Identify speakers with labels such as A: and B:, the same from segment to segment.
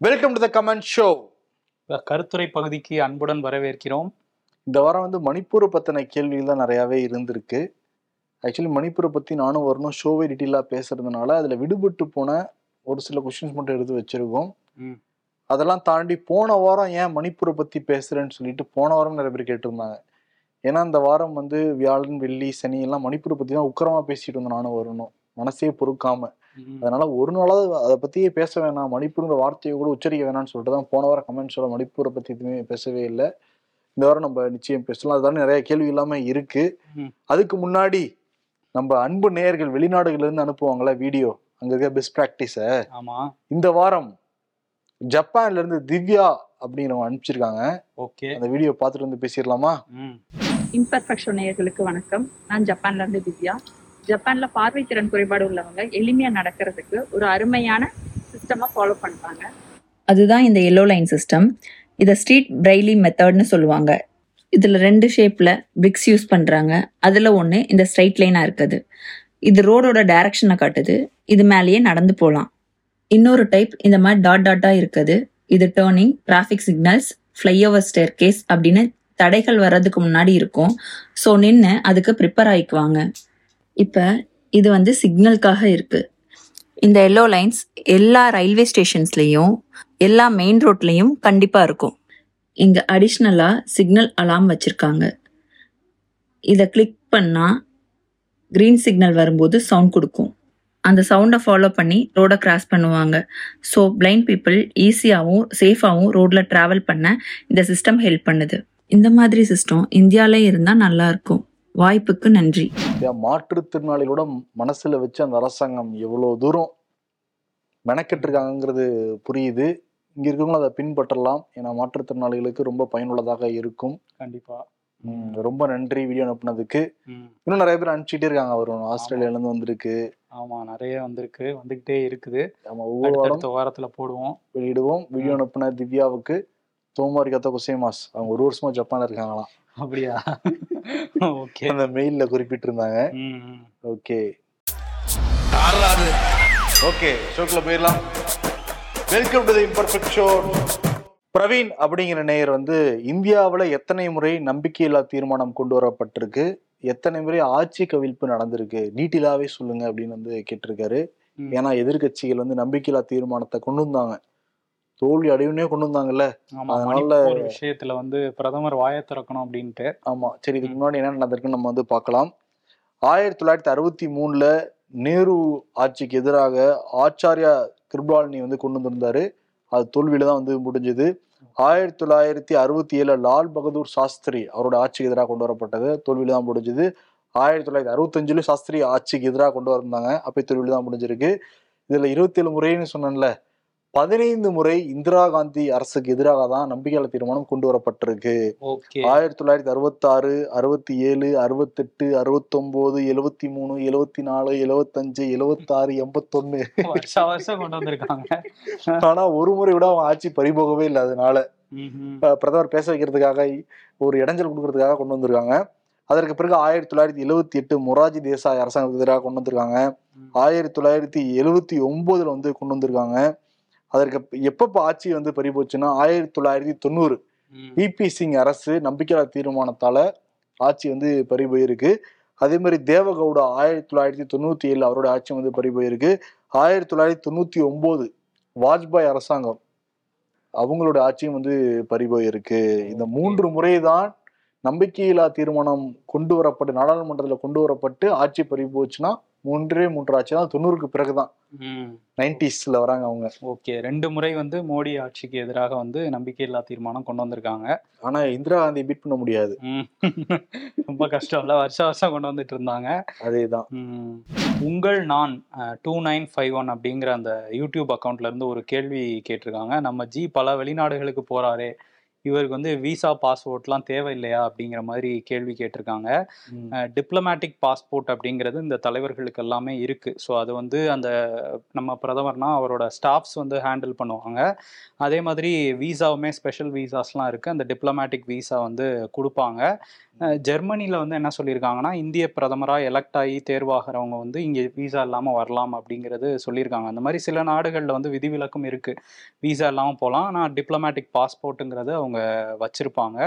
A: Welcome to the comment show
B: கருத்துரை பகுதிக்கு அன்புடன் வரவேற்கிறோம்.
A: இந்த வாரம் வந்து மணிப்பூரை பற்றின கேள்விகள் தான் நிறையாவே இருந்திருக்கு. ஆக்சுவலி மணிப்பூரை பற்றி நானும் வரணும் ஷோவை டீட்டெயிலாக பேசுறதுனால அதில் விடுபட்டு போன ஒரு சில கொஷின்ஸ் மட்டும் எடுத்து வச்சிருக்கோம். அதெல்லாம் தாண்டி போன வாரம் ஏன் மணிப்பூரை பற்றி பேசுகிறேன்னு சொல்லிட்டு போன வாரம் நிறைய பேர் கேட்டிருந்தாங்க. ஏன்னா இந்த வாரம் வந்து வியாழன் வெள்ளி சனி எல்லாம் மணிப்பூரை பற்றி தான் உக்கிரமாக பேசிட்டு இருந்தோம் நானும் வரணும். மனசே பொறுக்காம.
B: ம்.
A: அதனால ஒரு நாளாவது அதை பத்தியே பேச வேணாம். மணிப்பூர்ங்கிற வார்த்தையை கூட உச்சரிக்க வேணாம்னு சொல்லிட்டு தான் போன வாரம் கமெண்ட் சொல்ல மணிப்பூரை பத்தி எதுவுமே பேசவே இல்லை. இந்த வாரம் நம்ம நிச்சயம் பேசலாம். அதுதான் நிறைய கேள்வி இல்லாம இருக்கு. அதுக்கு முன்னாடி நம்ம அன்பு நேயர்கள் வெளிநாடுகள்ல இருந்து அனுப்புவாங்கல்ல வீடியோ அங்க இருக்க பெஸ்ட் ப்ராக்டிஸ
B: ஆமா.
A: இந்த வாரம் ஜப்பான்ல இருந்து திவ்யா அப்படிங்கிறவங்க அனுப்பிச்சிருக்காங்க.
B: ஓகே.
A: அந்த வீடியோ பார்த்துட்டு வந்து பேசிடலாமா?
B: ம்.
C: இம்பர்ஃபெக்ஷன் நேயர்களுக்கு வணக்கம். நான் ஜப்பான்ல இருந்து திவ்யா. ஜப்பான்ல பார்வை திறன் குறைபாடு உள்ளவங்க எளிமையா நடக்கிறதுக்கு ஒரு அருமையான சிஸ்டமா ஃபாலோ பண்றாங்க.
D: அதுதான் இந்த எல்லோ லைன் சிஸ்டம் இதை ஸ்ட்ரீட் பிரைலி மெத்தட்னு சொல்லுவாங்க. இதில் ரெண்டு ஷேப்பில் பிரிக்ஸ் யூஸ் பண்ணுறாங்க அதில் ஒன்று இந்த ஸ்ட்ரைட் லைனாக இருக்குது. இது ரோடோட டைரக்ஷனை காட்டுது. இது மேலேயே நடந்து போகலாம் இன்னொரு டைப் இந்த மாதிரி டாட் டாட்டாக இருக்குது. இது turning traffic signals flyover staircase அப்படின்னு தடைகள் வர்றதுக்கு முன்னாடி இருக்கும். ஸோ நின்று அதுக்கு ப்ரிப்பேர் ஆகிக்குவாங்க இப்போ இது வந்து சிக்னலுக்காக இருக்குது இந்த எல்லோ லைன்ஸ் எல்லா ரயில்வே ஸ்டேஷன்ஸ்லேயும் எல்லா மெயின் ரோட்லேயும் கண்டிப்பாக இருக்கும். இங்கே அடிஷ்னலாக சிக்னல் அலாம் வச்சுருக்காங்க. இதை கிளிக் பண்ணால் க்ரீன் சிக்னல் வரும்போது சவுண்ட் கொடுக்கும். அந்த சவுண்டை ஃபாலோ பண்ணி ரோடை கிராஸ் பண்ணுவாங்க. ஸோ பிளைண்ட் பீப்புள் ஈஸியாகவும் சேஃபாகவும் ரோட்டில் ட்ராவல் பண்ண இந்த சிஸ்டம் ஹெல்ப் பண்ணுது. இந்த மாதிரி சிஸ்டம் இந்தியாவிலே இருந்தால் நல்லாயிருக்கும் வாய்ப்புக்கு நன்றி.
A: மாற்றுத்திறனாளிகளோட மனசுல வச்சு அந்த அரசாங்கம் எவ்வளவு தூரம் மெனக்கெட்டு இருக்காங்கிறது புரியுது. இங்க இருக்கவங்களும் அதை பின்பற்றலாம். ஏன்னா மாற்றுத்திறனாளிகளுக்கு ரொம்ப பயனுள்ளதாக இருக்கும்.
B: கண்டிப்பா.
A: ம், ரொம்ப நன்றி வீடியோ அனுப்புனதுக்கு. இன்னும் நிறைய பேர் அனுப்பிச்சிட்டே இருக்காங்க. வரும் ஆஸ்திரேலியால இருந்து வந்திருக்கு.
B: ஆமா நிறைய வந்திருக்கு. வந்துகிட்டே இருக்குது.
A: நம்ம ஒவ்வொரு வாரம்
B: வாரத்துல போடுவோம்.
A: வெளியிடுவோம். வீடியோ அனுப்புன திவ்யாவுக்கு தோமாரி கத்த குசேமாஸ் அவங்க ஒரு வருஷமா ஜப்பான்ல இருக்காங்களாம்.
B: அப்படியா? ஓகே.
A: அந்த மெயில்ல குறிப்பிட்டிருந்தாங்க. ஓகே. ஓகே ஷோக்குள்ள போயிடலாம். Welcome to the imperfect show Praveen அப்படிங்கிற நேயர் வந்து இந்தியாவுல எத்தனை முறை நம்பிக்கையில்லா தீர்மானம் கொண்டு வரப்பட்டிருக்கு? எத்தனை முறை ஆட்சி கவிழ்ப்பு நடந்திருக்கு? டீட்டெயிலாவே சொல்லுங்க அப்படின்னு வந்து கேட்டிருக்காரு. ஏன்னா எதிர்க்கட்சிகள் வந்து நம்பிக்கையில்லா தீர்மானத்தை கொண்டு வந்தாங்க. தோல்வி அடைவுனே கொண்டு வந்தாங்கல்ல. அதனால-
B: மணிப்பூர் விஷயத்துல வந்து பிரதமர் வாயை திறக்கணும் அப்படின்ட்டு.
A: ஆமா சரி இதுக்கு முன்னாடி என்ன நடந்திருக்குன்னு நம்ம வந்து பார்க்கலாம். ஆயிரத்தி தொள்ளாயிரத்தி அறுபத்தி மூணுல நேரு ஆட்சிக்கு எதிராக ஆச்சாரியா கிருபாலினி வந்து கொண்டு வந்திருந்தாரு. அது தோல்வியில தான் வந்து முடிஞ்சது. ஆயிரத்தி தொள்ளாயிரத்தி அறுபத்தி ஏழுல லால் பகதூர் சாஸ்திரி அவரோட ஆட்சிக்கு எதிராக கொண்டு வரப்பட்டது. தோல்வியில தான் முடிஞ்சது. ஆயிரத்தி தொள்ளாயிரத்தி அறுபத்தஞ்சுல சாஸ்திரி ஆட்சிக்கு எதிராக கொண்டு வந்தாங்க அப்போ தோல்வியில தான் முடிஞ்சிருக்கு. இதுல இருபத்தி ஏழு முறைன்னு சொன்னேன்ல. பதினைந்து முறை இந்திரா காந்தி அரசுக்கு எதிராக தான் நம்பிக்கையாளர் தீர்மானம் கொண்டு வரப்பட்டிருக்கு. ஆயிரத்தி தொள்ளாயிரத்தி அறுபத்தாறு அறுபத்தி ஏழு அறுபத்தெட்டு அறுபத்தொம்போது எழுவத்தி மூணு எழுவத்தி நாலு எழுவத்தஞ்சு எழுவத்தாறு எண்பத்தொன்னு.
B: வருஷம் வருஷம் கொண்டு வந்திருக்காங்க.
A: ஆனா ஒரு முறை விட அவன் ஆட்சி பறிபோகவே இல்லை அதனால. பிரதமர் பேச வைக்கிறதுக்காக ஒரு இடைஞ்சல் கொடுக்கறதுக்காக கொண்டு வந்திருக்காங்க. அதற்கு பிறகு ஆயிரத்தி தொள்ளாயிரத்தி எழுவத்தி எட்டு மொராஜி தேசாய் அரசாங்கத்துக்கு எதிராக கொண்டு வந்திருக்காங்க. ஆயிரத்தி தொள்ளாயிரத்தி எழுவத்தி ஒன்பதுல வந்து கொண்டு வந்திருக்காங்க. அதற்கு எப்பப்ப ஆட்சி வந்து பறிபோச்சுன்னா ஆயிரத்தி தொள்ளாயிரத்தி தொண்ணூறு. விபி சிங் அரசு நம்பிக்கையாளர் தீர்மானத்தால ஆட்சி வந்து பறி போயிருக்கு அதே மாதிரி தேவகவுடா ஆயிரத்தி தொள்ளாயிரத்தி தொண்ணூத்தி ஏழு அவரோட ஆட்சி வந்து பறி போயிருக்கு ஆயிரத்தி தொள்ளாயிரத்தி தொண்ணூத்தி ஒன்பது வாஜ்பாய் அரசாங்கம் அவங்களோட ஆட்சியும் வந்து பறி போயிருக்கு இந்த மூன்று முறை தான் நம்பிக்கையில்லா தீர்மானம் கொண்டு வரப்பட்டு நாடாளுமன்றத்துல கொண்டு வரப்பட்டு ஆட்சி பறி போச்சுன்னா மூன்றே மூன்று ஆட்சி தான் தொண்ணூறுக்கு பிறகுதான்.
B: ம்.
A: நைன்டிஸ்ல வராங்க அவங்க.
B: ஓகே. ரெண்டு முறை வந்து மோடி ஆட்சிக்கு எதிராக வந்து நம்பிக்கையில்லா தீர்மானம் கொண்டு வந்திருக்காங்க.
A: ஆனா இந்திரா காந்தி பீட் பண்ண முடியாது.
B: ரொம்ப கஷ்டம் இல்ல. வருஷம் வருஷம் கொண்டு வந்துட்டு இருந்தாங்க.
A: அதேதான்.
B: உங்கள் நான் டூ நைன் ஃபைவ் ஒன் அப்படிங்கிற அந்த யூடியூப் அக்கௌண்ட்ல இருந்து ஒரு கேள்வி கேட்டிருக்காங்க. நம்ம ஜி பல வெளிநாடுகளுக்கு போறாரே. இவருக்கு வந்து விசா பாஸ்போர்ட்லாம் தேவையில்லையா அப்படிங்கிற மாதிரி கேள்வி கேட்டிருக்காங்க. டிப்ளமேட்டிக் பாஸ்போர்ட் அப்படிங்கிறது இந்த தலைவர்களுக்கு எல்லாமே இருக்கு. ஸோ அது வந்து அந்த நம்ம பிரதமர்னா அவரோட ஸ்டாஃப்ஸ் வந்து ஹேண்டில் பண்ணுவாங்க. அதே மாதிரி விசாவுமே ஸ்பெஷல் விசாஸ்லாம் இருக்கு. அந்த டிப்ளமேட்டிக் விசா வந்து கொடுப்பாங்க. ஜெர்மனியில் வந்து என்ன சொல்லியிருக்காங்கன்னா இந்திய பிரதமராக எலெக்ட் ஆகி தேர்வாகிறவங்க வந்து இங்கே விசா இல்லாமல் வரலாம் அப்படிங்கிறது சொல்லியிருக்காங்க. அந்த மாதிரி சில நாடுகளில் வந்து விதிவிலக்கும் இருக்குது விசா இல்லாமல் போகலாம். ஆனால் டிப்ளமேட்டிக் பாஸ்போர்ட்டுங்கிறது அவங்க வச்சுருப்பாங்க.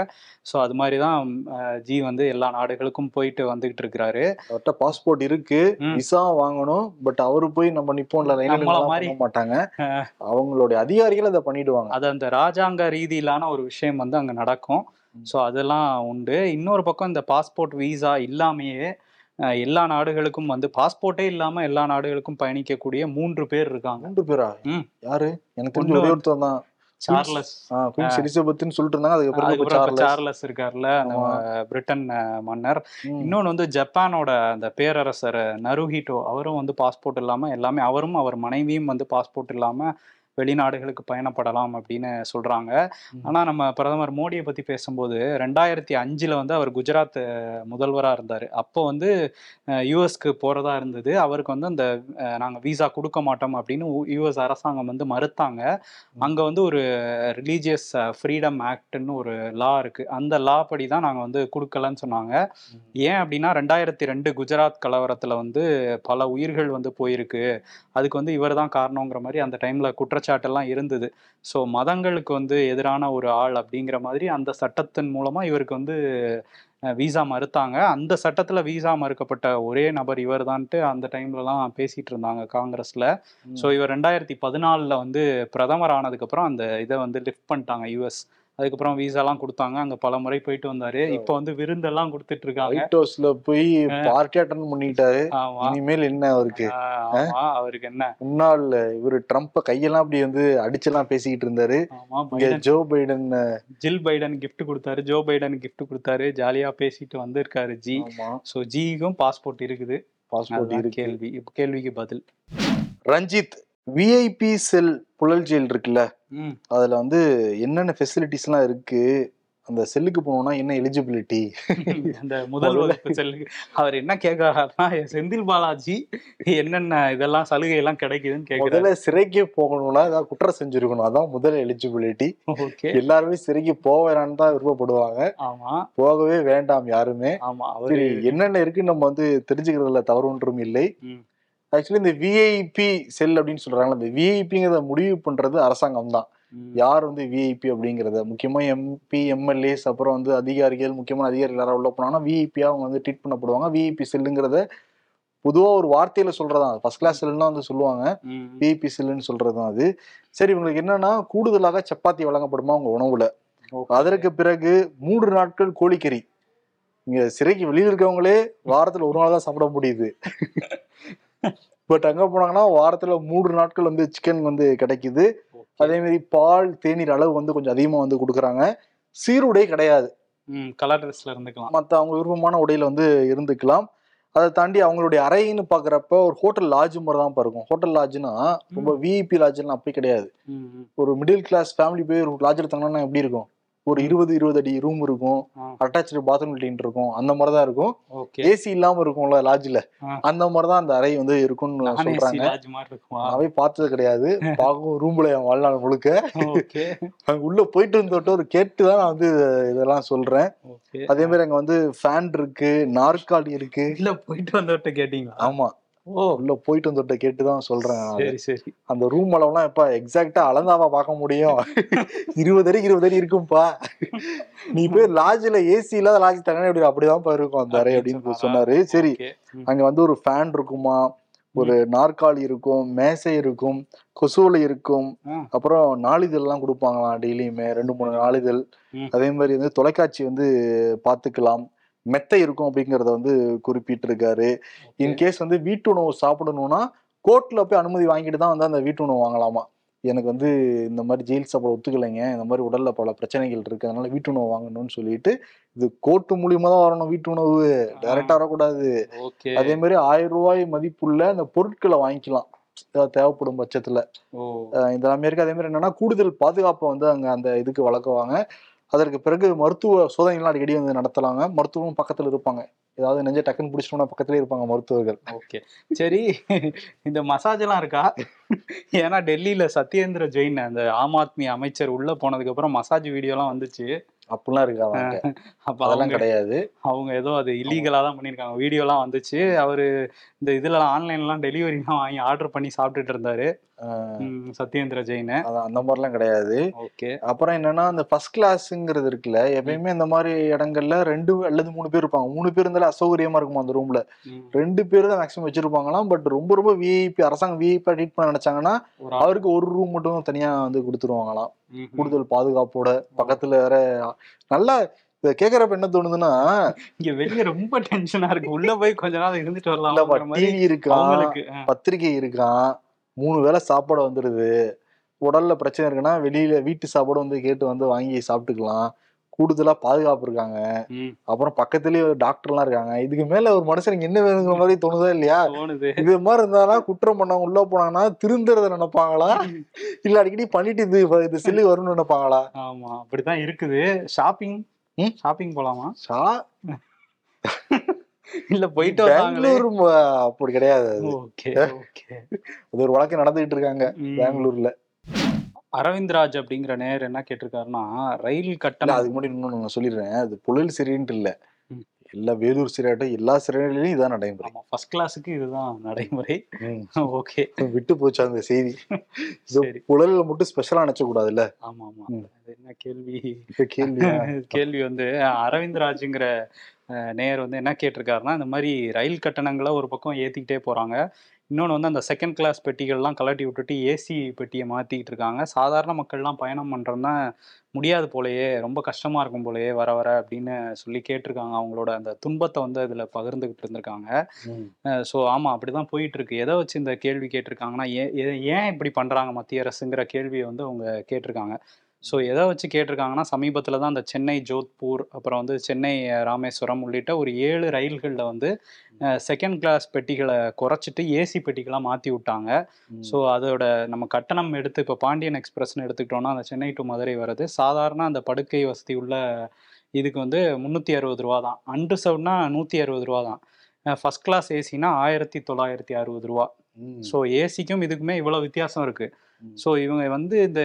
B: ஸோ அது மாதிரி தான் ஜி வந்து எல்லா நாடுகளுக்கும் போயிட்டு வந்துகிட்டு இருக்கிறாரு.
A: அவர்கிட்ட பாஸ்போர்ட் இருக்கு. விசா வாங்கணும். பட் அவரு போய் நம்ம நிப்போன்ல
B: மாதிரி.
A: மாட்டாங்க. அவங்களுடைய அதிகாரிகள் அதை பண்ணிடுவாங்க.
B: அது அந்த ராஜாங்க ரீதியிலான ஒரு விஷயம் வந்து அங்கே நடக்கும். ஸோ அதெல்லாம் உண்டு. இன்னொரு பக்கம் இந்த பாஸ்போர்ட் விசா இல்லாமையே எல்லா நாடுகளுக்கும் வந்து பாஸ்போர்ட்டே இல்லாமல் எல்லா நாடுகளுக்கும் பயணிக்கக்கூடிய மூன்று பேர் இருக்காங்க.
A: மூன்று பேரா. யாரு? எனக்கு தெரிஞ்ச ஒருத்தர் தான்.
B: சார்லஸ்
A: குயின்ஸ் எலிசபெத்னு சொல்லிட்டு இருந்தாங்க. அதுக்கப்புறம் சார்லஸ்
B: சார்லஸ் இருக்கார்ல
A: ஆமா.
B: பிரிட்டன் மன்னர். இன்னொன்று வந்து ஜப்பானோட அந்த பேரரசர் நருஹிட்டோ அவரும் வந்து பாஸ்போர்ட் இல்லாம எல்லாமே அவரும் அவர் மனைவியும் வந்து பாஸ்போர்ட் இல்லாம வெளிநாடுகளுக்கு பயணப்படலாம் அப்படின்னு சொல்றாங்க. ஆனா நம்ம பிரதமர் மோடியை பத்தி பேசும்போது ரெண்டாயிரத்தி அஞ்சுல வந்து அவர் குஜராத் அஹ், முதல்வரா இருந்தாரு. அப்போ வந்து யூஎஸ்க்கு போறதா இருந்தது. அவருக்கு வந்து அந்த அஹ், நாங்க விசா கொடுக்க மாட்டோம் அப்படின்னு யூஎஸ் அரசாங்கம் வந்து மறுத்தாங்க. அங்க வந்து ஒரு ரிலீஜியஸ் ஃப்ரீடம் ஆக்ட்னு ஒரு லா இருக்கு. அந்த லா படி தான் நாங்க வந்து கொடுக்கலன்னு சொன்னாங்க. ஏன் அப்படின்னா ரெண்டாயிரத்தி ரெண்டு குஜராத் கலவரத்துல வந்து பல உயிர்கள் வந்து போயிருக்கு. அதுக்கு வந்து இவர் தான் காரணங்கிற மாதிரி அந்த டைம்ல குற்றச்சாட்டெல்லாம் இருந்தது. ஸோ மதங்களுக்கு வந்து எதிரான ஒரு ஆள் அப்படிங்கிற மாதிரி அந்த சட்டத்தின் மூலமா இவருக்கு வந்து விசா மறுத்தாங்க. அந்த சட்டத்துல விசா மறுக்கப்பட்ட ஒரே நபர் இவர் தான்ட்டு அந்த டைம்லலாம் பேசிட்டு இருந்தாங்க காங்கிரஸ்ல. ஸோ இவர் ரெண்டாயிரத்தி பதினாலில் வந்து பிரதமர் ஆனதுக்கப்புறம் அந்த இதை வந்து லிஃப்ட் பண்ணிட்டாங்க யூஎஸ். அதுக்கப்புறம் விசாலாம் கொடுத்தாங்க. அங்கே பல முறை போயிட்டு வந்தாரு. இப்போ வந்து விருந்தெல்லாம் கொடுத்துட்டு இருக்காங்க
A: ஒயிட் ஹவுஸ்ல போய் பார்ட்டி அட்டன் பண்ணிட்டாரு. இனிமேல் என்ன அவருக்கு?
B: அவருக்கு என்ன?
A: முன்னாள் இவரு ட்ரம்ப்ப கையெல்லாம் அப்படி வந்து அடிச்செல்லாம் பேசிக்கிட்டு இருந்தாரு. Joe Biden
B: Jill Biden gift கொடுத்தாரு. ஜோ பைடன் gift கொடுத்தாரு. ஜாலியா பேசிட்டு வந்திருக்காரு ஜி. ஸோ ஜிக்கும் பாஸ்போர்ட் இருக்குது.
A: பாஸ்போர்ட்
B: கேள்வி. கேள்விக்கு பதில்.
A: Ranjith. VIP cell Puzhal jail இருக்குல்ல அதுல வந்து என்னென்ன ஃபெசிலிட்டிஸ் எல்லாம் இருக்கு? அந்த செல்லுக்கு போனோம்னா என்ன எலிஜிபிலிட்டி
B: அந்த முதல் வகுப்பு செல்லுக்கு அவர் என்ன கேட்கறாருன்னா செந்தில் பாலாஜி என்னென்ன இதெல்லாம் சலுகை எல்லாம் கிடைக்குதுன்னு கேட்கிறாரு
A: முதல்ல சிறைக்கு போகணும்னா ஏதாவது குற்றம் செஞ்சிருக்கணும். அதான் முதல் எலிஜிபிலிட்டி
B: ஓகே.
A: எல்லாருமே சிறைக்கு போக வேணாம்னு தான் விருப்பப்படுவாங்க.
B: ஆமா.
A: போகவே வேண்டாம் யாருமே.
B: ஆமா அவரு
A: என்னென்ன இருக்குன்னு நம்ம வந்து தெரிஞ்சுக்கிறதுல தவறு ஒன்றும் இல்லை. ஆக்சுவலி இந்த விஐபி செல் அப்படின்னு சொல்றாங்களா இந்த விஐபிங்கிறத முடிவு பண்றது அரசாங்கம் தான். யார் வந்து விஐபி அப்படிங்கறத? முக்கியமா எம்பி எம்எல்ஏஸ் அப்புறம் வந்து அதிகாரிகள் முக்கியமான அதிகாரிகள் யாராவது உள்ள போனாங்கன்னா விஐபியா அவங்க வந்து ட்ரீட் பண்ணப்படுவாங்க. விஐபி செல்லுங்கிறத பொதுவா ஒரு வார்த்தையில சொல்றதான் ஃபர்ஸ்ட் கிளாஸ் செல்லுன்னா வந்து சொல்லுவாங்க. விஐபி செல்லுன்னு சொல்றதுதான் அது. சரி இவங்களுக்கு என்னன்னா கூடுதலாக சப்பாத்தி வழங்கப்படுமா உங்க உணவுல. அதற்கு பிறகு மூன்று நாட்கள் கோழிக்கறி. இங்க சிறைக்கு வெளியில இருக்கவங்களே வாரத்துல ஒரு நாள் தான் சாப்பிட முடியுது. பட் அங்க போனாங்கன்னா வாரத்துல மூன்று நாட்கள் வந்து சிக்கன் வந்து கிடைக்குது. அதே மாதிரி பால் தேநீர் அளவு வந்து கொஞ்சம் அதிகமா வந்து கொடுக்குறாங்க. சீருடை கிடையாது.
B: கலர் ட்ரெஸ்ல இருந்துக்கலாம்.
A: மற்ற அவங்க விருப்பமான உடையில வந்து இருந்துக்கலாம். அதை தாண்டி அவங்களுடைய அறைன்னு பாக்குறப்ப ஒரு ஹோட்டல் லாட்ஜ் மாதிரி தான் இருக்கும் ஹோட்டல் லாட்ஜ்னா ரொம்ப விஐபி லாட்ஜ்லாம் அப்படி கிடையாது. ஒரு மிடில் கிளாஸ் ஃபேமிலி போய் ஒரு லாட்ஜ் எடுத்தாங்கன்னா எப்படி இருக்கும்? ஒரு இருபது இருபது அடி ரூம் இருக்கும். அட்டாச்சு பாத்ரூம் லிட்டின் இருக்கும். அந்த மாதிரி தான் இருக்கும் ஏசி இல்லாம இருக்கும்ல லாட்ஜ்ல. அந்த மாதிரி தான் அந்த அறை வந்து இருக்கும்னு சொல்றாங்க. நாவே பார்த்தது கிடையாது. பார்க்கும் ரூம்ல என் வாழ்நாள் முழுக்க. அங்க உள்ள போயிட்டு இருந்தோட்ட ஒரு கேட்டு தான் நான் வந்து இதெல்லாம் சொல்றேன். அதே மாதிரி அங்க வந்து ஃபேன் இருக்கு நாற்காலி இருக்கு.
B: இல்ல போயிட்டு வந்தவர்கிட்ட கேட்டீங்களா?
A: ஆமா. உள்ள போயிட்டு வந்துட்ட கேட்டு தான் சொல்றேன்.
B: சரி சரி.
A: அந்த ரூம் அளவுலாம் எப்ப எக்ஸாக்டா அளந்தாவா பார்க்க முடியும்? இருபது அடி இருபது அடி இருக்கும்பா. நீ போய் லாட்ஜ்ல ஏசி இல்லாத லாட்ஜ் தங்கனே அப்படி அப்படிதான் இருக்கும் அந்த அறை அப்படின்னு சொன்னாரு? சரி அங்க வந்து ஒரு ஃபேன் இருக்குமா? ஒரு நாற்காலி இருக்கும் மேசை இருக்கும் கொசுவலை இருக்கும். அப்புறம் நாளிதழ்லாம் கொடுப்பாங்களாம் டெய்லியுமே ரெண்டு மூணு நாளிதழ். அதே மாதிரி வந்து தொலைக்காட்சி வந்து பார்த்துக்கலாம். மெத்தை இருக்கும் அப்படிங்கறத வந்து குறிப்பிட்டிருக்காரு. இன்கேஸ் வந்து வீட்டு உணவு சாப்பிடணும்னா கோர்ட்ல போய் அனுமதி வாங்கிட்டு தான் வந்து அந்த வீட்டு உணவு வாங்கலாமா? எனக்கு வந்து இந்த மாதிரி ஜெயில் சாப்பிட ஒத்துக்கலைங்க. இந்த மாதிரி உடல்ல பல பிரச்சனைகள் இருக்கு. அதனால வீட்டு உணவு வாங்கணும்னு சொல்லிட்டு இது கோர்ட்டு மூலியமா தான் வரணும் வீட்டு உணவு டைரக்டா வரக்கூடாது. அதே மாதிரி ஆயிரம் ரூபாய் மதிப்புள்ள அந்த பொருட்களை வாங்கிக்கலாம். தேவைப்படும் பட்சத்துல. இதெல்லாமே இருக்கு அதே மாதிரி என்னன்னா கூடுதல் பாதுகாப்பை வந்து அங்க அந்த இதுக்கு வளர்க்குவாங்க. அதற்கு பிறகு மருத்துவ சோதனைகள்லாம் அடிக்கடி வந்து நடத்தலாங்க. மருத்துவம் பக்கத்துல இருப்பாங்க. ஏதாவது நெஞ்ச டக்குன்னு பிடிச்சிட்டோம்னா பக்கத்துலயே இருப்பாங்க மருத்துவர்கள்.
B: ஓகே. சரி இந்த மசாஜ் எல்லாம் இருக்கா? ஏன்னா டெல்லியில சத்யேந்திர ஜெயின் அந்த ஆம் ஆத்மி அமைச்சர் உள்ள போனதுக்கு அப்புறம் மசாஜ் வீடியோலாம் வந்துச்சு.
A: அப்படிலாம் இருக்காங்க
B: அப்ப
A: அதெல்லாம் கிடையாது.
B: அவங்க ஏதோ அது இல்லீகலா தான் பண்ணியிருக்காங்க. வீடியோலாம் வந்துச்சு. அவரு இந்த இதுல ஆன்லைன்லாம் டெலிவரிலாம் வாங்கி ஆர்டர் பண்ணி சாப்பிட்டுட்டு இருந்தாரு. சத்யேந்திர ஜெயின்.
A: அதான் அந்த மாதிரிலாம் கிடையாது.
B: ஓகே.
A: அப்புறம் என்னன்னா அந்த ஃபர்ஸ்ட் கிளாஸ்ங்கிறது இருக்குல்ல எப்பயுமே இந்த மாதிரி இடங்கள்ல ரெண்டு அல்லது மூணு பேர் இருப்பாங்க. மூணு பேர் இருந்தாலும் அசௌகரியமா இருக்குமா அந்த ரூம்ல ரெண்டு பேர் தான் மேக்ஸிமம் வச்சிருப்பாங்களாம். பட் ரொம்ப ரொம்ப விஐபி அரசாங்கம் விஐபி ட்ரீட் பண்ண நினைச்சாங்கன்னா. அவருக்கு ஒரு ரூம் மட்டும் தனியா வந்து கொடுத்துருவாங்களாம். கூடுதல் பாதுகாப்போட பக்கத்துல வேற நல்லா இத கேக்குறப்ப என்ன தோணுதுன்னா
B: இங்க வெளிய ரொம்ப டென்ஷனா இருக்கு. உள்ள போய் கொஞ்ச நாள் இருந்துட்டு வரலாம்
A: டிவி இருக்கான் பத்திரிகை இருக்கான் மூணு வேளை சாப்பாடு வந்துடுது உடல்ல பிரச்சனை இருக்குன்னா வெளியில வீட்டு சாப்பாடு வந்து கேட்டு வந்து வாங்கி சாப்பிட்டுக்கலாம். கூடுதலா பாதுகாப்பு இருக்காங்க. அப்புறம் பக்கத்துலயே டாக்டர்லாம் இருக்காங்க. இதுக்கு மேல ஒரு மனுஷனுக்கு என்ன வேணுங்கிற மாதிரி தோணுதா இல்லையா? இது மாதிரி இருந்தாலும் குற்றம் பண்ணவங்க உள்ள போனாங்கன்னா திருந்துறத நினைப்பாங்களா? இல்ல அடிக்கடி பண்ணிட்டு இது இது செல்லு வரும்னு நினைப்பாங்களா?
B: ஆமா அப்படிதான் இருக்குது. ஷாப்பிங்
A: ம்?
B: ஷாப்பிங் போலாமா?
A: ஷா
B: இல்ல போயிட்டு
A: பெங்களூர் அப்படி கிடையாது அது. ஒரு வழக்கு நடந்துகிட்டு இருக்காங்க. பெங்களூர்ல.
B: அரவிந்த்ராஜ் அப்படிங்கிற நேர் என்ன கேட்டிருக்காருன்னா ரயில் கட்டணம்
A: அதுக்கு முன்னாடி நான் சொல்லிடுறேன். அது புழல் சிறைன்ட்டு இல்ல. எல்லா வேலூர் சிறையாட்டும் எல்லா சிறைகளிலும் இதான் நடைமுறை.
B: ஃபர்ஸ்ட் கிளாஸுக்கு இதுதான் நடைமுறை. ஓகே.
A: விட்டு போச்சு அந்த செய்தி. புழல்ல மட்டும் ஸ்பெஷலா நினைச்ச கூடாதுல்ல
B: ஆமா ஆமா.
A: ம்.
B: அது என்ன கேள்வி?
A: கேள்வி
B: கேள்வி வந்து அரவிந்த்ராஜுங்கிற அஹ், நேயர் வந்து என்ன கேட்டிருக்காருன்னா இந்த மாதிரி ரயில் கட்டணங்களை ஒரு பக்கம் ஏத்திக்கிட்டே போறாங்க. இன்னொன்று வந்து அந்த செகண்ட் கிளாஸ் பெட்டிகள்லாம் கலட்டி விட்டுட்டு ஏசி பெட்டியை மாத்திக்கிட்டு இருக்காங்க. சாதாரண மக்கள்லாம் பயணம் பண்றோம்னா முடியாது போலயே ரொம்ப கஷ்டமா இருக்கும் போலயே வர வர அப்படின்னு சொல்லி கேட்டிருக்காங்க. அவங்களோட அந்த துன்பத்தை வந்து அதுல பகிர்ந்துகிட்டு இருந்திருக்காங்க. ஸோ ஆமாம் அப்படி தான் போயிட்டு இருக்கு எதை வச்சு இந்த கேள்வி கேட்டிருக்காங்கன்னா ஏன் ஏன் இப்படி பண்ணுறாங்க மத்திய அரசுங்கிற கேள்வியை வந்து அவங்க கேட்டிருக்காங்க. ஸோ எதை வச்சு கேட்டிருக்காங்கன்னா சமீபத்தில் தான் அந்த சென்னை ஜோத்பூர் அப்புறம் வந்து சென்னை ராமேஸ்வரம் உள்ளிட்ட ஒரு ஏழு ரயில்களில் வந்து செகண்ட் கிளாஸ் பெட்டிகளை குறைச்சிட்டு ஏசி பெட்டிகளாக மாற்றி விட்டாங்க. ஸோ அதோட நம்ம கட்டணம் எடுத்து இப்போ பாண்டியன் எக்ஸ்பிரஸ்னு எடுத்துக்கிட்டோம்னா அந்த சென்னை டு மதுரை வருது சாதாரண அந்த படுக்கை வசதி உள்ள இதுக்கு வந்து முந்நூற்றி அறுபது ரூபா தான். அன்ரிசர்வ்னா நூற்றி அறுபது ரூபா தான். ஃபர்ஸ்ட் கிளாஸ் ஏசினா ஆயிரத்தி தொள்ளாயிரத்தி அறுபது ரூபா. ஸோ ஏசிக்கும் இதுக்குமே இவ்வளோ வித்தியாசம் இருக்கு.
A: ம்.
B: ஸோ இவங்க வந்து இந்த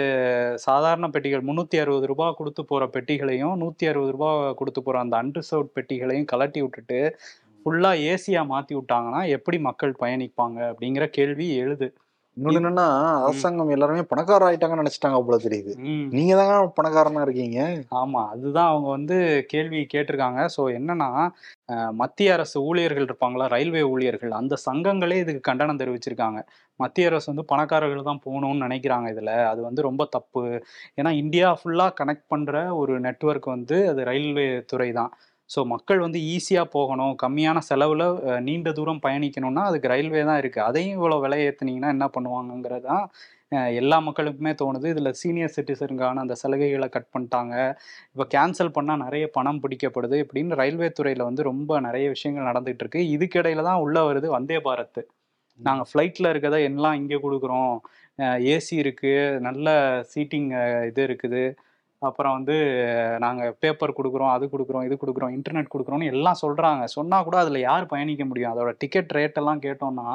B: சாதாரண பெட்டிகள் முந்நூற்றி அறுபது ரூபா கொடுத்து போகிற பெட்டிகளையும் நூற்றி அறுபது ரூபா கொடுத்து போகிற அந்த அன்ரிசர்வ்ட் பெட்டிகளையும் கலட்டி விட்டுட்டு ஃபுல்லாக ஏசியாக மாற்றி விட்டாங்கன்னா எப்படி மக்கள் பயணிப்பாங்க அப்படிங்கிற கேள்வி எழுது.
A: இன்னொன்னு என்னன்னா அரசாங்கம் எல்லாருமே பணக்காரர் ஆயிட்டாங்கன்னு நினைச்சிட்டாங்க போல தெரியுது. நீங்க தாங்க பணக்காரனா இருக்கீங்க?
B: ஆமா அதுதான் அவங்க வந்து கேள்வி கேட்டிருக்காங்க. ஸோ என்னன்னா மத்திய அரசு ஊழியர்கள் இருப்பாங்களா? ரயில்வே ஊழியர்கள். அந்த சங்கங்களே இதுக்கு கண்டனம் தெரிவிச்சிருக்காங்க. மத்திய அரசு வந்து பணக்காரர்கள் தான் போகணும்னு நினைக்கிறாங்க இதுல. அது வந்து ரொம்ப தப்பு. ஏன்னா இந்தியா ஃபுல்லா கனெக்ட் பண்ற ஒரு நெட்வொர்க் வந்து அது ரயில்வே துறை தான். ஸோ மக்கள் வந்து ஈஸியாக போகணும். கம்மியான செலவில் நீண்ட தூரம் பயணிக்கணும்னா அதுக்கு ரயில்வே தான் இருக்குது அதையும் இவ்வளோ விலை ஏற்றுனீங்கன்னா என்ன பண்ணுவாங்கங்கிறது தான் எல்லா மக்களுக்குமே தோணுது. இதில் சீனியர் சிட்டிசனுக்கான அந்த சலுகைகளை கட் பண்ணிட்டாங்க. இப்போ கேன்சல் பண்ணால் நிறைய பணம் பிடிக்கப்படுது இப்படின்னு ரயில்வே துறையில் வந்து ரொம்ப நிறைய விஷயங்கள் நடந்துகிட்டு இருக்கு. இதுக்கிடையில தான் உள்ளே வருது வந்தே பாரத். நாங்கள் ஃப்ளைட்டில் இருக்கதை எல்லாம் இங்கே கொடுக்குறோம். ஏசி இருக்குது நல்ல சீட்டிங் இது இருக்குது. அப்புறம் வந்து நாங்கள் பேப்பர் கொடுக்குறோம் அது கொடுக்குறோம் இது கொடுக்குறோம் இன்டர்நெட் கொடுக்குறோம்னு எல்லாம் சொல்கிறாங்க சொன்னால் கூட அதில் யார் பயணிக்க முடியும்? அதோட டிக்கெட் ரேட்டெல்லாம் கேட்டோம்னா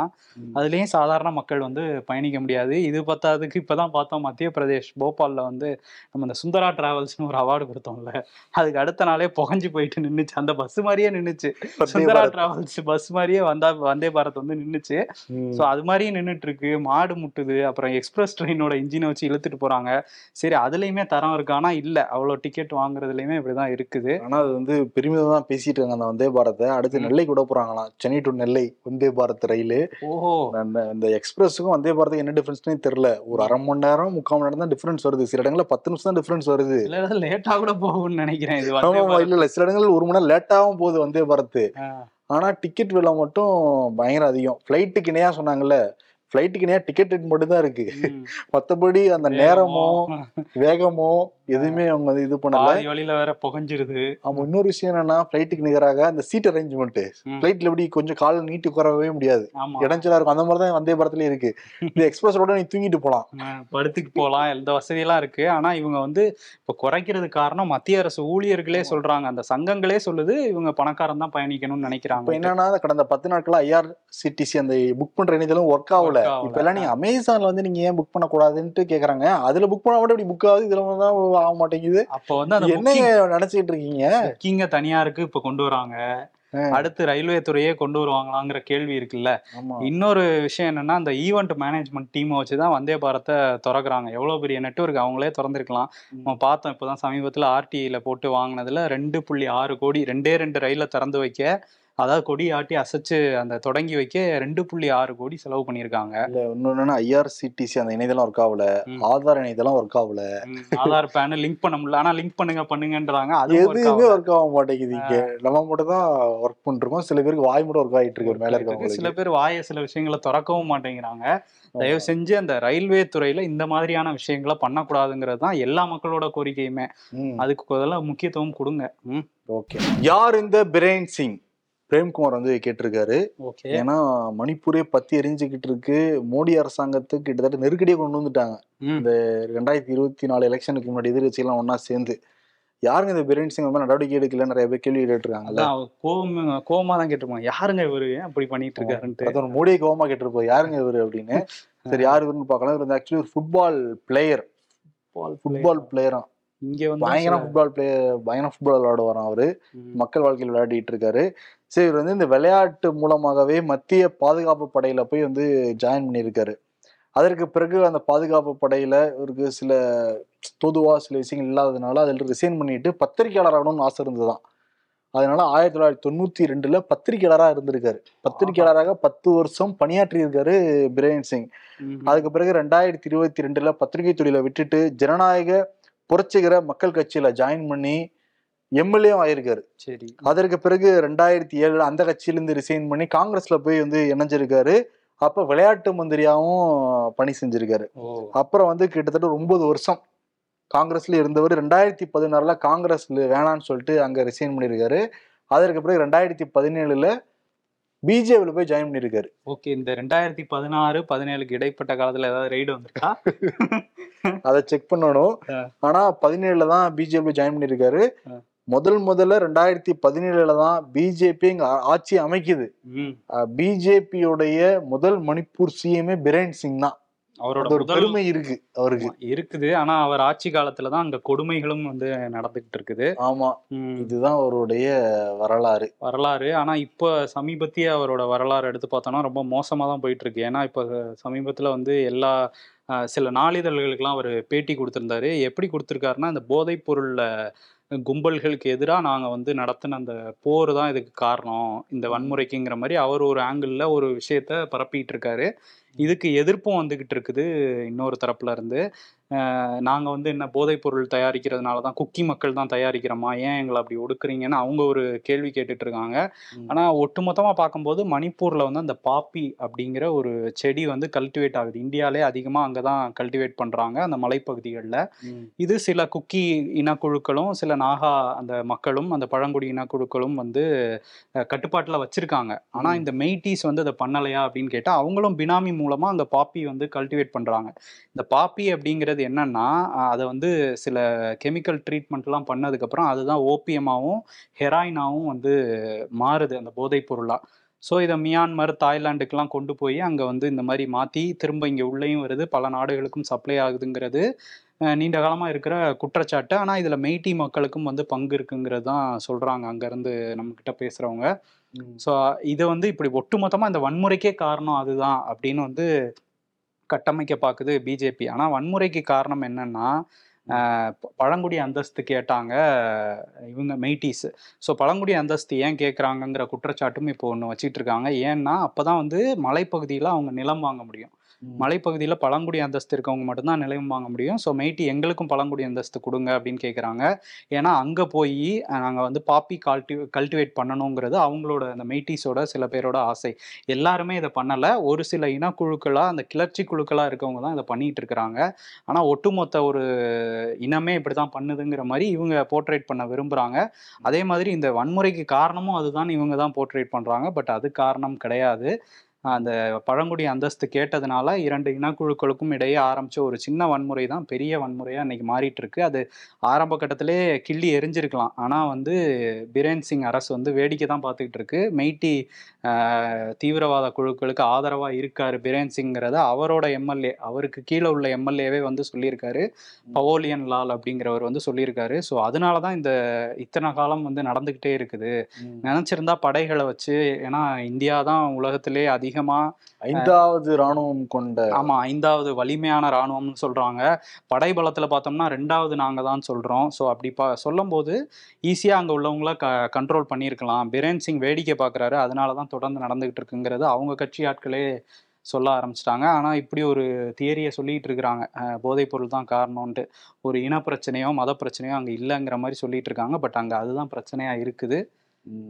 B: அதுலேயும் சாதாரண மக்கள் வந்து பயணிக்க முடியாது. இது பத்தாததுக்கு இப்போ தான் பார்த்தோம் மத்திய பிரதேஷ் போபாலில் வந்து நம்ம இந்த சுந்தரா டிராவல்ஸ்னு ஒரு அவார்டு கொடுத்தோம்ல அதுக்கு அடுத்த நாளே புகஞ்சு போயிட்டு நின்றுச்சு அந்த பஸ் மாதிரியே நின்றுச்சு சுந்தரா டிராவல்ஸ் பஸ் மாதிரியே வந்தா வந்தே பாரத் வந்து நின்றுச்சு ஸோ அது மாதிரியே நின்றுட்டு இருக்கு மாடு முட்டுது. அப்புறம் எக்ஸ்பிரஸ் ட்ரெயினோட இன்ஜினை வச்சு இழுத்துட்டு போறாங்க. சரி அதுலயுமே தரம் இருக்கு. ஆனா இல்ல. அவ்வளோ டிக்கெட் வாங்குறதுலயுமே இப்படிதான் இருக்குது.
A: ஆனா அது வந்து பெருமிதம் தான் பேசிட்டு இருக்காங்க அந்த வந்தே பாரத்தை. அடுத்து. நெல்லை கூட போறாங்களாம். Chennai to Nellai Vande Bharat rail.
B: ஓஹோ.
A: அந்த இந்த எக்ஸ்பிரஸுக்கும் வந்தே பாரத்துக்கு என்ன டிஃபரன்ஸ்னே தெரியல. ஒரு அரை மணி நேரம் முக்கால் மணி நேரம் தான் டிஃபரன்ஸ் வருது. சில இடங்கள்ல பத்து நிமிஷம் தான் டிஃபரன்ஸ் வருது.
B: இல்ல லேட்டா கூட போகும்னு நினைக்கிறேன் இது.
A: இல்ல இல்ல. சில இடங்கள் ஒரு மணி நேரம் லேட்டாகவும் போகுது வந்தே பாரத்
B: ஆ,
A: ஆனா டிக்கெட் விலை மட்டும் பயங்கர அதிகம். ஃப்ளைட்டுக்கு இணையா சொன்னாங்கல்ல. ஃபிளைட்டுக்கு நேரம் டிக்கெட் ரேட் மட்டும் தான் இருக்கு.
B: ம்.
A: மத்தபடி அந்த நேரமோ வேகமோ எதுவுமே அவங்க வந்து இது பண்ணல.
B: வழியில வேற புகஞ்சிருது.
A: ஆமா இன்னொரு விஷயம் என்னன்னா ஃபிளைட்டுக்கு நிகராக அந்த சீட் அரேஞ்ச்மெண்ட். ஃபிளைட்ல எப்படி கொஞ்சம் கால நீட்டி உட்காரவே முடியாது. இடைஞ்சலா இருக்கும். அந்த மாதிரி தான் வந்தே படத்துலயும் இருக்கு. இந்த எக்ஸ்பிரஸ் ரோட நீ தூங்கிட்டு போலாம்.
B: படுத்துக்கு போகலாம் எந்த வசதியெல்லாம் இருக்கு. ஆனா இவங்க வந்து இப்ப குறைக்கிறது காரணம் மத்திய அரசு ஊழியர்களே சொல்றாங்க. அந்த சங்கங்களே சொல்லுது இவங்க பணக்காரன் தான் பயணிக்கணும்னு
A: இப்ப
B: நினைக்கிறாங்க
A: என்னன்னா கடந்த பத்து நாட்களா ஐஆர்சிடிசி அந்த புக் பண்ற இணையதளம் ஒர்க் ஆகல. இப்ப எல்லாம் நீங்க அமேசான்ல வந்து நீங்க ஏன் புக் பண்ண கூடாதுன்ட்டு கேக்குறாங்க. அதுல புக் பண்ணா மட்டும் இப்படி புக் ஆகுது? இதுல தான் ஆக மாட்டேங்குது.
B: அப்போ வந்து
A: என்ன நினைச்சிட்டு இருக்கீங்க?
B: புக்கிங்க தனியாருக்கு இப்ப கொண்டு வராங்க. அடுத்து ரயில்வே துறையே கொண்டு வருவாங்களாங்கிற கேள்வி இருக்குல்ல. இன்னொரு விஷயம் என்னன்னா அந்த ஈவெண்ட் மேனேஜ்மெண்ட் டீமை வச்சு தான் வந்தே பாரத்தை திறக்கிறாங்க. எவ்வளோ பெரிய நெட்வொர்க் அவங்களே திறந்திருக்கலாம். நம்ம பார்த்தோம் இப்போதான் சமீபத்தில் ஆர்டிஐல போட்டு வாங்கினதுல ரெண்டு புள்ளி ஆறு கோடி ரெண்டே ரெண்டு ரயில திறந்து வைக்க அதாவது கொடி ஆட்டி அசைச்சு அந்த தொடங்கி வைக்க ரெண்டு புள்ளி ஆறு கோடி செலவு பண்ணியிருக்காங்க.
A: இல்ல இன்னொன்னு ஐஆர்சிடிசி அந்த இணையதளம் ஒர்க் ஆகல. ஆதார் இணையதளம் ஒர்க் ஆகல.
B: ஆதார் பேன் லிங்க் பண்ண முடியல. ஆனா லிங்க் பண்ணுங்க பண்ணுங்கன்றாங்க. அது
A: எதுவுமே ஒர்க் ஆக மாட்டேங்குது இங்க. நம்ம மட்டும் தான் ஒர்க் பண்ணிருக்கோம். சில பேருக்கு வாய் மட்டும் ஒர்க் ஆகிட்டு இருக்கு. மேல
B: சில
A: இருக்கவங்களுக்கு.
B: பேர் வாய சில விஷயங்களை திறக்கவும் மாட்டேங்கிறாங்க. தயவு செஞ்சு அந்த ரயில்வே துறையில இந்த மாதிரியான விஷயங்களை பண்ணக்கூடாதுங்கிறது தான் எல்லா மக்களோட கோரிக்கையுமே. அதுக்கு முதல்ல முக்கியத்துவம் கொடுங்க.
A: ஓகே. யார் இந்த பிரேன் சிங்? பிரேம்குமார் வந்து கேட்டிருக்காரு. ஏன்னா மணிப்பூரே பத்தி எரிஞ்சுக்கிட்டு இருக்கு. மோடி அரசாங்கத்துக்கு கிட்டத்தட்ட நெருக்கடியை கொண்டு வந்துட்டாங்க.
B: ம்.
A: ரெண்டாயிரத்தி இருபத்தி நாலு எலெக்ஷனுக்கு முன்னாடி எதிர்கட்சியெல்லாம் ஒண்ணா சேர்ந்து. யாருங்க இந்த பிரேன் சிங் நடவடிக்கை எடுக்கல நிறைய பேர் கேள்வி கேட்டிருக்காங்கல்ல
B: கோவம் கோவமா தான் கேட்டிருப்பாங்க. யாருங்க இவரு? அப்படி பண்ணிட்டு இருக்காருன்ட்டு.
A: பிரதமர் மோடியை கோவமா கேட்டிருப்போம் யாருங்க இவரு அப்படின்னு. சரி யார் இவருன்னு பார்க்கலாம். இவர் ஆக்சுவலி ஒரு ஃபுட்பால் பிளேயர் ஃபுட்பால் பிளேயரா
B: இங்க வந்து
A: பயங்கர ஃபுட்பால் பிளேயர் பயங்கர ஃபுட்பால் விளையாடுவாராம் அவரு. மக்கள் வாழ்க்கையில் விளையாடிட்டு இருக்காரு. சரி இவர் வந்து இந்த விளையாட்டு மூலமாகவே மத்திய பாதுகாப்பு படையில போய் வந்து ஜாயின் பண்ணியிருக்காரு. அதற்கு பிறகு அந்த பாதுகாப்பு படையில இவருக்கு சில பொதுவா சில விஷயங்கள் இல்லாததுனால அதில் ரிசைன் பண்ணிட்டு பத்திரிகையாளர் ஆகணும்னு ஆசை இருந்ததுதான். அதனால ஆயிரத்தி தொள்ளாயிரத்தி தொண்ணூத்தி ரெண்டுல பத்திரிகையாளரா இருந்திருக்காரு. பத்திரிகையாளராக பத்து வருஷம் பணியாற்றி இருக்காரு பிரேன் சிங் அதுக்கு பிறகு ரெண்டாயிரத்தி இருபத்தி ரெண்டுல பத்திரிகை தொழிலை விட்டுட்டு ஜனநாயக புரட்சிகர மக்கள் கட்சியில ஜாயின் பண்ணி எம்எல்ஏ ஆயிருக்காரு.
B: சரி.
A: அதற்கு பிறகு ரெண்டாயிரத்தி ஏழுல அந்த கட்சியிலிருந்து ரிசைன் பண்ணி காங்கிரஸ்ல போய் வந்து இணைஞ்சிருக்காரு. அப்ப விளையாட்டு மந்திரியாவும் பணி செஞ்சிருக்காரு. அப்புறம் வந்து கிட்டத்தட்ட ஒன்பது வருஷம் காங்கிரஸ்ல இருந்தவர். ரெண்டாயிரத்தி பதினாறுல காங்கிரஸ்ல வேணான்னு சொல்லிட்டு அங்க ரிசைன் பண்ணியிருக்காரு அதற்கு பிறகு ரெண்டாயிரத்தி பதினேழுல பிஜேபியில் போய் ஜாயின் பண்ணியிருக்காரு
B: ஓகே இந்த ரெண்டாயிரத்தி பதினாறு பதினேழுக்கு இடைப்பட்ட காலத்துல ஏதாவது ரைடு வந்திருக்கா?
A: அதை செக் பண்ணணும். ஆனா பதினேழுல தான் பிஜேபி ஜாயின் பண்ணியிருக்காரு.
B: ஆ.
A: முதல் முதல்ல ரெண்டாயிரத்தி பதினேழுல தான் பிஜேபி இங்க ஆட்சி அமைக்குது. பிஜேபியோடைய முதல் மணிப்பூர் சிஎம்ஏ பிரேன் சிங் தான்.
B: அவரோட
A: ஒரு பெருமை இருக்கு அவருக்கு.
B: இருக்குது. ஆனா அவர் ஆட்சி காலத்துல தான் அங்க கொடுமைகளும் வந்து நடந்துகிட்டு இருக்குது.
A: ஆமா. இதுதான் அவருடைய வரலாறு.
B: வரலாறு. ஆனா இப்போ சமீபத்திய அவரோட வரலாறு எடுத்து பார்த்தோம்னா ரொம்ப மோசமா தான் போயிட்டு இருக்கு ஏன்னா இப்போ சமீபத்துல வந்து எல்லா சில நாளிதழ்களுக்கெல்லாம் அவர் பேட்டி கொடுத்திருந்தாரு. எப்படி கொடுத்திருக்காருன்னா இந்த போதைப் பொருள்ல கும்பல்களுக்கு எதிராக நாங்கள் வந்து நடத்தின அந்த போர் தான் இதுக்கு காரணம். இந்த வன்முறைக்குங்கிற மாதிரி அவர் ஒரு ஆங்கிளில் ஒரு விஷயத்த பரப்பிட்டு இருக்காரு. இதுக்கு எதிர்ப்பும் வந்துகிட்டு இருக்குது இன்னொரு தரப்புல இருந்து. நாங்கள் வந்து என்ன போதைப் பொருள் தயாரிக்கிறதுனால தான் குக்கி மக்கள் தான் தயாரிக்கிறோமா? ஏன் எங்களை அப்படி ஒடுக்குறீங்கன்னு அவங்க ஒரு கேள்வி கேட்டுட்டு இருக்காங்க. ஆனால் ஒட்டுமொத்தமாக பார்க்கும்போது மணிப்பூரில் வந்து அந்த பாப்பி அப்படிங்கிற ஒரு செடி வந்து கல்டிவேட் ஆகுது. இந்தியாவிலே அதிகமாக அங்கே தான் கல்டிவேட் பண்ணுறாங்க அந்த மலைப்பகுதிகளில். இது சில குக்கி இனக்குழுக்களும் சில நாகா அந்த மக்களும் அந்த பழங்குடி இனக்குழுக்களும் வந்து கட்டுப்பாட்டில் வச்சிருக்காங்க. ஆனால். இந்த மெய்டீஸ் வந்து அதை பண்ணலையா அப்படின்னு கேட்டால் அவங்களும் பினாமி மூலமாக அந்த பாப்பி வந்து கல்டிவேட் பண்ணுறாங்க இந்த பாப்பி அப்படிங்கிறது என்னன்னா அதை வந்து சில கெமிக்கல் ட்ரீட்மெண்ட்லாம் பண்ணதுக்கப்புறம் அதுதான் ஓபியமாகவும் ஹெராயினாவும் வந்து மாறுது அந்த போதைப் பொருளாக ஸோ இதை மியான்மர் தாய்லாந்துக்கெலாம் கொண்டு போய் அங்கே வந்து இந்த மாதிரி மாற்றி திரும்ப இங்கே உள்ளேயும் வருது. பல நாடுகளுக்கும் சப்ளை ஆகுதுங்கிறது நீண்ட காலமாக இருக்கிற குற்றச்சாட்டு. ஆனால் இதில் மெய்ட்டி மக்களுக்கும் வந்து பங்கு இருக்குங்கிறது தான் சொல்கிறாங்க அங்கேருந்து நம்மக்கிட்ட பேசுகிறவங்க ஸோ இதை வந்து இப்படி ஒட்டுமொத்தமாக இந்த வன்முறைக்கே காரணம் அதுதான் அப்படின்னு வந்து கட்டமைக்க பார்க்குது பிஜேபி ஆனால் வன்முறைக்கு காரணம் என்னன்னா பழங்குடி அந்தஸ்து கேட்டாங்க இவங்க மெய்டிஸ். ஸோ பழங்குடி அந்தஸ்து ஏன் கேட்குறாங்கங்கிற குற்றச்சாட்டும் இப்போ ஒன்று வச்சுட்டு இருக்காங்க ஏன்னா அப்போ தான் வந்து மலைப்பகுதியில் அவங்க நிலம் வாங்க முடியும். மலைப்பகுதியில் பழங்குடி அந்தஸ்து இருக்கவங்க மட்டும்தான் நிலம் வாங்க முடியும். ஸோ மெய்ட்டி எங்களுக்கும் பழங்குடி அந்தஸ்து கொடுங்க அப்படின்னு கேட்குறாங்க ஏன்னா அங்கே போய் நாங்கள் வந்து பாப்பி கல்டி கல்டிவேட் பண்ணணுங்கிறது அவங்களோட அந்த மெய்ட்டிஸோட சில பேரோட ஆசை. எல்லாருமே இதை பண்ணலை. ஒரு சில இனக்குழுக்களாக அந்த கிளர்ச்சி குழுக்களாக இருக்கவங்க தான் இதை பண்ணிட்டு இருக்கிறாங்க. ஆனால் ஒட்டுமொத்த ஒரு இனமே இப்படி தான் பண்ணுதுங்கிற மாதிரி இவங்க போர்ட்ரேட் பண்ண விரும்புகிறாங்க அதே மாதிரி இந்த வன்முறைக்கு காரணமும் அதுதான் இவங்க தான் போர்ட்ரேட் பண்ணுறாங்க பட் அது காரணம் கிடையாது. அந்த பழங்குடி அந்தஸ்து கேட்டதுனால இரண்டு இனக்குழுக்களுக்கும் இடையே ஆரம்பிச்ச ஒரு சின்ன வன்முறை தான் பெரிய வன்முறையாக இன்னைக்கு மாறிட்டு இருக்கு அது ஆரம்ப கட்டத்திலே கிள்ளி எரிஞ்சிருக்கலாம். ஆனால் வந்து பிரேன் சிங் அரசு வந்து வேடிக்கை தான் பார்த்துக்கிட்டு இருக்கு மெய்ட்டி ஆஹ், தீவிரவாத குழுக்களுக்கு ஆதரவாக இருக்காரு பிரேன் சிங்கிறத அவரோட எம்எல்ஏ அவருக்கு கீழே உள்ள எம்எல்ஏவே வந்து சொல்லியிருக்காரு. பவோலியன் லால் அப்படிங்கிறவர் வந்து சொல்லியிருக்காரு. ஸோ அதனால தான் இந்த இத்தனை காலம் வந்து நடந்துக்கிட்டே இருக்குது. நினச்சிருந்தா படைகளை வச்சு ஏன்னா இந்தியா தான் உலகத்திலே அதிகமாக
A: ஐந்தாவது ராணுவம் கொண்ட
B: ஆமா ஐந்தாவது வலிமையான ராணுவம்னு சொல்றாங்க. படை பலத்துல பார்த்தோம்னா ரெண்டாவது நாங்க தான் சொல்றோம். ஸோ அப்படி பா சொல்லும்போது ஈஸியா அங்க உள்ளவங்கள க கண்ட்ரோல் பண்ணியிருக்கலாம். பிரேன் சிங் வேடிக்கை பார்க்கறாரு. அதனால தான் தொடர்ந்து நடந்துகிட்டு இருக்குங்கிறது அவங்க கட்சி ஆட்களே சொல்ல ஆரம்பிச்சிட்டாங்க. ஆனால் இப்படி ஒரு தியரியை சொல்லிட்டு இருக்கிறாங்க. போதைப் பொருள் தான் காரணம்ன்ட்டு. ஒரு இன பிரச்சனையோ மத பிரச்சனையோ அங்கே இல்லைங்கிற மாதிரி சொல்லிட்டு இருக்காங்க. பட் அங்கே அதுதான் பிரச்சனையா இருக்குது.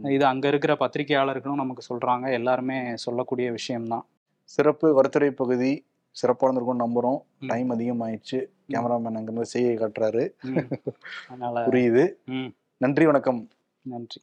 B: இது அங்கே இருக்கிற பத்திரிகையாளர்களும் நமக்கு சொல்றாங்க. எல்லாருமே சொல்லக்கூடிய விஷயம்தான்.
A: சிறப்பு வர்த்தறை பகுதி சிறப்பாக இருந்திருக்கும்னு நம்புறோம்.
B: ம்.
A: டைம் அதிகமாயிடுச்சு. கேமராமேன் அங்கிருந்து செய்கை காட்டுறாரு. புரியுது. நன்றி வணக்கம்.
B: நன்றி.